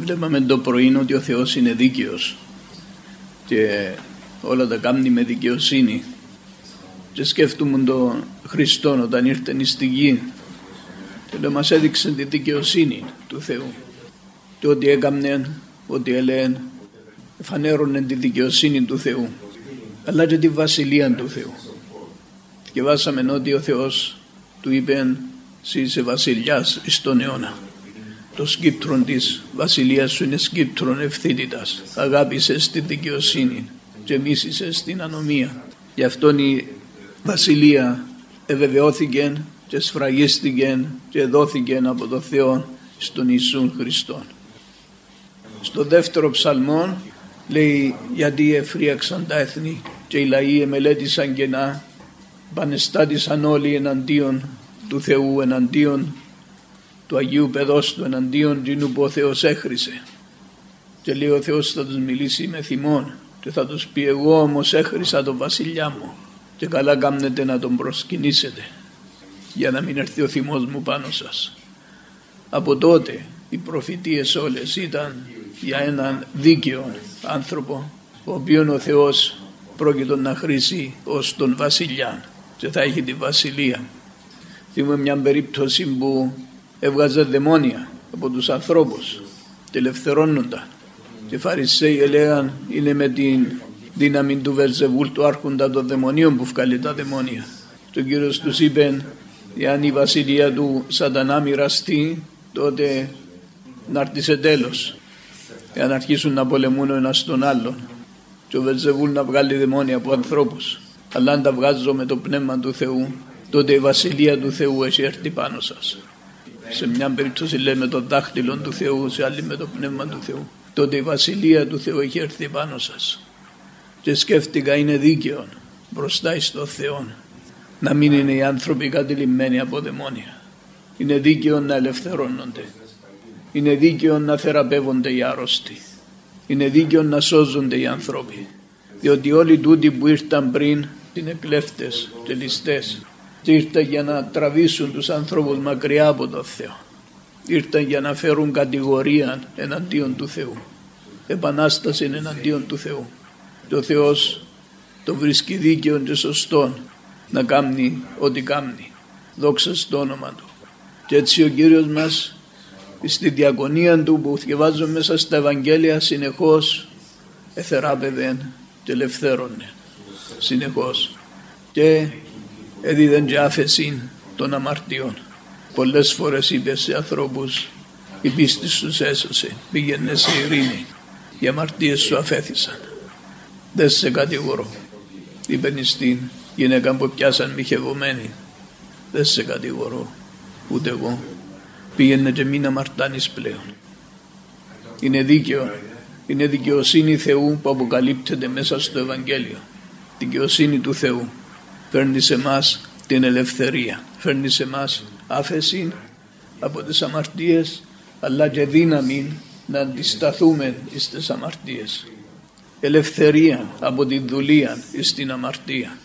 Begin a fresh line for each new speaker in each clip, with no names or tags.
Βλέπαμε το πρωί ότι ο Θεός είναι δίκαιος και όλα τα κάνει με δικαιοσύνη. Και σκέφτομαι τον Χριστό όταν ήρθε στη γη και μας έδειξε τη δικαιοσύνη του Θεού. Και ό,τι έκαμνε, ό,τι έλεγε φανέρωνε τη δικαιοσύνη του Θεού αλλά και τη βασιλεία του Θεού. Και βάσαμε ότι ο Θεός του είπε «Συ είσαι βασιλιάς εις τον αιώνα» το σκύπτρον της βασιλείας σου είναι σκύπτρον ευθύτητας. Αγάπησες τη δικαιοσύνη και μίσησες στην ανομία. Γι' αυτόν η βασιλεία ευεβαιώθηκε και σφραγίστηκε και δόθηκε από το Θεό στον Ιησούν Χριστόν. Στο δεύτερο ψαλμό λέει γιατί εφρίαξαν τα έθνη και οι λαοί εμελέτησαν κενά πανεστάτησαν όλοι εναντίον του Θεού εναντίον του Αγίου Παιδός του εναντίον τίνου που ο Θεός έχρισε. Και λέει ο Θεός θα τους μιλήσει με θυμόν και θα τους πει εγώ όμως έχρισα τον βασιλιά μου και καλά κάμνετε να τον προσκυνήσετε για να μην έρθει ο θυμός μου πάνω σας. Από τότε οι προφητείες όλες ήταν για έναν δίκαιο άνθρωπο ο οποίον ο Θεός πρόκειτο να χρήσει ως τον βασιλιά και θα έχει τη βασιλεία. Θυμούμε μια περίπτωση που έβγαζε δαιμόνια από τους ανθρώπους και ελευθερώνονταν. Και οι Φαρισαίοι έλεγαν είναι με την δύναμη του Βελζεβούλ του άρχοντα των δαιμονίων που βγάλει τα δαιμόνια. Και ο Κύριος τους είπε εάν η βασιλεία του σατανά μοιραστεί τότε να έρθει σε τέλος εάν αρχίσουν να πολεμούν ο ένας τον άλλον και ο Βελζεβούλ να βγάλει δαιμόνια από ανθρώπους αλλά αν τα βγάζω με το πνεύμα του Θεού τότε η βασιλεία του Θεού έχει έρθει πάνω σας σε μια περίπτωση λέμε το δάχτυλο του Θεού, σε άλλη με το πνεύμα του Θεού. Τότε η βασιλεία του Θεού έχει έρθει πάνω σας. Και σκέφτηκα είναι δίκαιο μπροστά στο Θεό να μην είναι οι άνθρωποι κατηλημμένοι από δαιμόνια. Είναι δίκαιο να ελευθερώνονται. Είναι δίκαιο να θεραπεύονται οι άρρωστοι. Είναι δίκαιο να σώζονται οι άνθρωποι. Διότι όλοι τούτοι που ήρθαν πριν είναι κλέφτες και ληστές ήρθαν για να τραβήσουν τους ανθρώπους μακριά από τον Θεό. Ήρθαν για να φέρουν κατηγορία εναντίον του Θεού. Επανάσταση εναντίον του Θεού. Και ο Θεός το βρίσκει δίκαιο και σωστό να κάνει ό,τι κάνει. Δόξα στο όνομα Του. Και έτσι ο Κύριος μας στη διακονία Του που διαβάζω μέσα στα Ευαγγέλια συνεχώς εθεράπευε και ελευθέρωνε συνεχώς και έδιδεν και άφεση των αμαρτιών. Πολλές φορές είπε σε ανθρώπους η πίστη σου έσωσε, πήγαινε σε ειρήνη, οι αμαρτίες σου αφέθησαν. Δεν σε κατηγορώ, είπε στην γυναίκα που πιάσαν μοιχευωμένη. Δεν σε κατηγορώ, ούτε εγώ. Πήγαινε και μην αμαρτάνεις πλέον. Είναι δίκαιο, είναι δικαιοσύνη Θεού που αποκαλύπτεται μέσα στο Ευαγγέλιο. Δικαιοσύνη του Θεού φέρνει σε εμάς την ελευθερία, φέρνει σε εμάς άφεση από τις αμαρτίες αλλά και δύναμη να αντισταθούμε στις αμαρτίες. Ελευθερία από την δουλεία στην αμαρτία.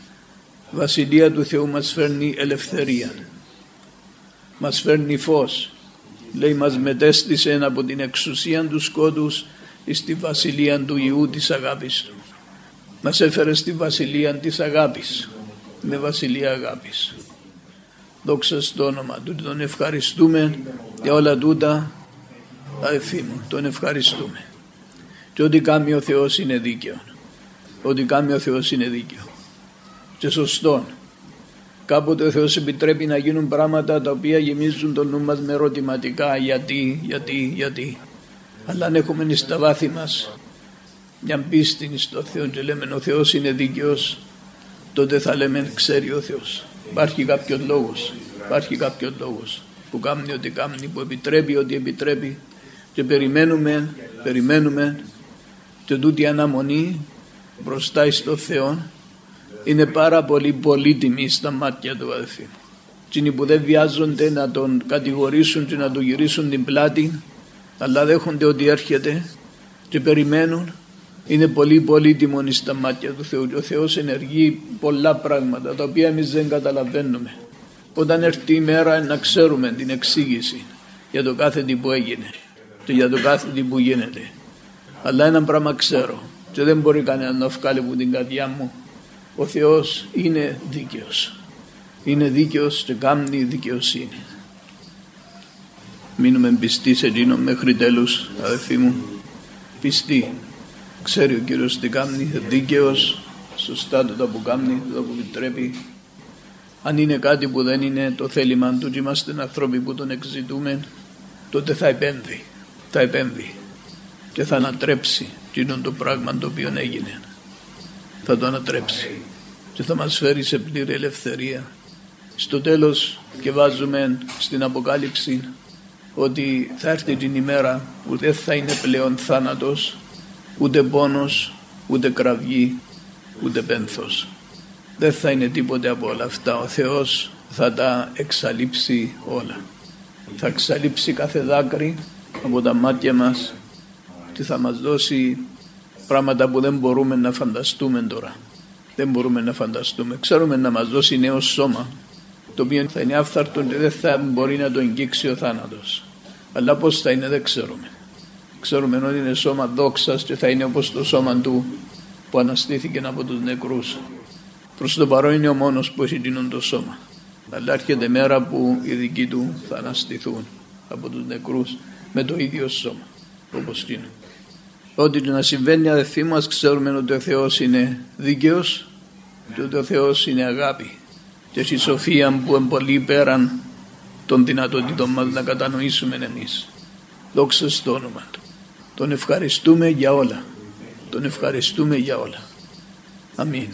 Βασιλεία του Θεού μας φέρνει ελευθερία. Μας φέρνει φως. Λέει μας μετέστησε από την εξουσία του σκότους στη βασιλεία του Ιού της αγάπης του. Μας έφερε στη βασιλεία της αγάπης με βασιλεία αγάπης. Δόξα στο όνομα του. Τον ευχαριστούμε για όλα τούτα αδελφοί μου. Τον ευχαριστούμε. Και ό,τι κάνει ο Θεός είναι δίκαιο. Ό,τι κάνει ο Θεός είναι δίκαιο. Και σωστό. Κάποτε ο Θεός επιτρέπει να γίνουν πράγματα τα οποία γεμίζουν τον νου μας με ερωτηματικά γιατί, γιατί, γιατί. Αλλά αν έχουμε στα βάθη μας μια πίστη στο Θεό και λέμε ο Θεός είναι δίκαιος τότε θα λέμε ξέρει ο Θεός. Υπάρχει κάποιος λόγος, υπάρχει κάποιος λόγος που κάνει ό,τι κάνει, που επιτρέπει ό,τι επιτρέπει και περιμένουμε, περιμένουμε και τούτη αναμονή μπροστά στο Θεό είναι πάρα πολύ πολύτιμη στα μάτια του αδελφοί. Εκείνοι που δεν βιάζονται να τον κατηγορήσουν και να του γυρίσουν την πλάτη αλλά δέχονται ότι έρχεται και περιμένουν είναι πολύ πολύτιμο στα μάτια του Θεού ο Θεός ενεργεί πολλά πράγματα τα οποία εμείς δεν καταλαβαίνουμε. Όταν έρθει η μέρα να ξέρουμε την εξήγηση για το κάθε τι που έγινε. και για το κάθε τι που γίνεται. Αλλά ένα πράγμα ξέρω και δεν μπορεί κανένας να βγάλει από την καρδιά μου. Ο Θεός είναι δίκαιος. Είναι δίκαιος και κάνει δικαιοσύνη. Μείνουμε πιστοί σε εκείνον μέχρι τέλους αδελφοί μου. Πιστοί. Ξέρει ο Κύριος τι κάνει, δίκαιος, σωστά το που κάνει, το που επιτρέπει. Αν είναι κάτι που δεν είναι το θέλημα του και είμαστε άνθρωποι που τον εξητούμε, τότε θα επέμβει. Θα επέμβει και θα ανατρέψει εκείνον το πράγμα το οποίο έγινε. Θα το ανατρέψει και θα μας φέρει σε πλήρη ελευθερία. Στο τέλος και βάζουμε στην Αποκάλυψη ότι θα έρθει την ημέρα που δεν θα είναι πλέον θάνατος, ούτε πόνος, ούτε κραυγή, ούτε πένθος. Δεν θα είναι τίποτε από όλα αυτά. Ο Θεός θα τα εξαλείψει όλα. Θα εξαλείψει κάθε δάκρυ από τα μάτια μας και θα μας δώσει πράγματα που δεν μπορούμε να φανταστούμε τώρα. Δεν μπορούμε να φανταστούμε. Ξέρουμε να μας δώσει νέο σώμα το οποίο θα είναι άφθαρτο και δεν θα μπορεί να το εγγύξει ο θάνατος. Αλλά πώς θα είναι δεν ξέρουμε. Ξέρουμε ότι είναι σώμα δόξας και θα είναι όπως το σώμα του που αναστήθηκε από τους νεκρούς. Προς το παρόν είναι ο μόνος που έχει τίνον το σώμα. Αλλά έρχεται μέρα που οι δικοί του θα αναστηθούν από τους νεκρούς με το ίδιο σώμα όπως είναι. Ό,τι να συμβαίνει αδελφοί μας ξέρουμε ότι ο Θεός είναι δίκαιος και ότι ο Θεός είναι αγάπη και η σοφία που είναι πολύ πέραν των δυνατότητων μας να κατανοήσουμε εμείς. Δόξα στο όνομα Του. Τον ευχαριστούμε για όλα. Τον ευχαριστούμε για όλα. Αμήν.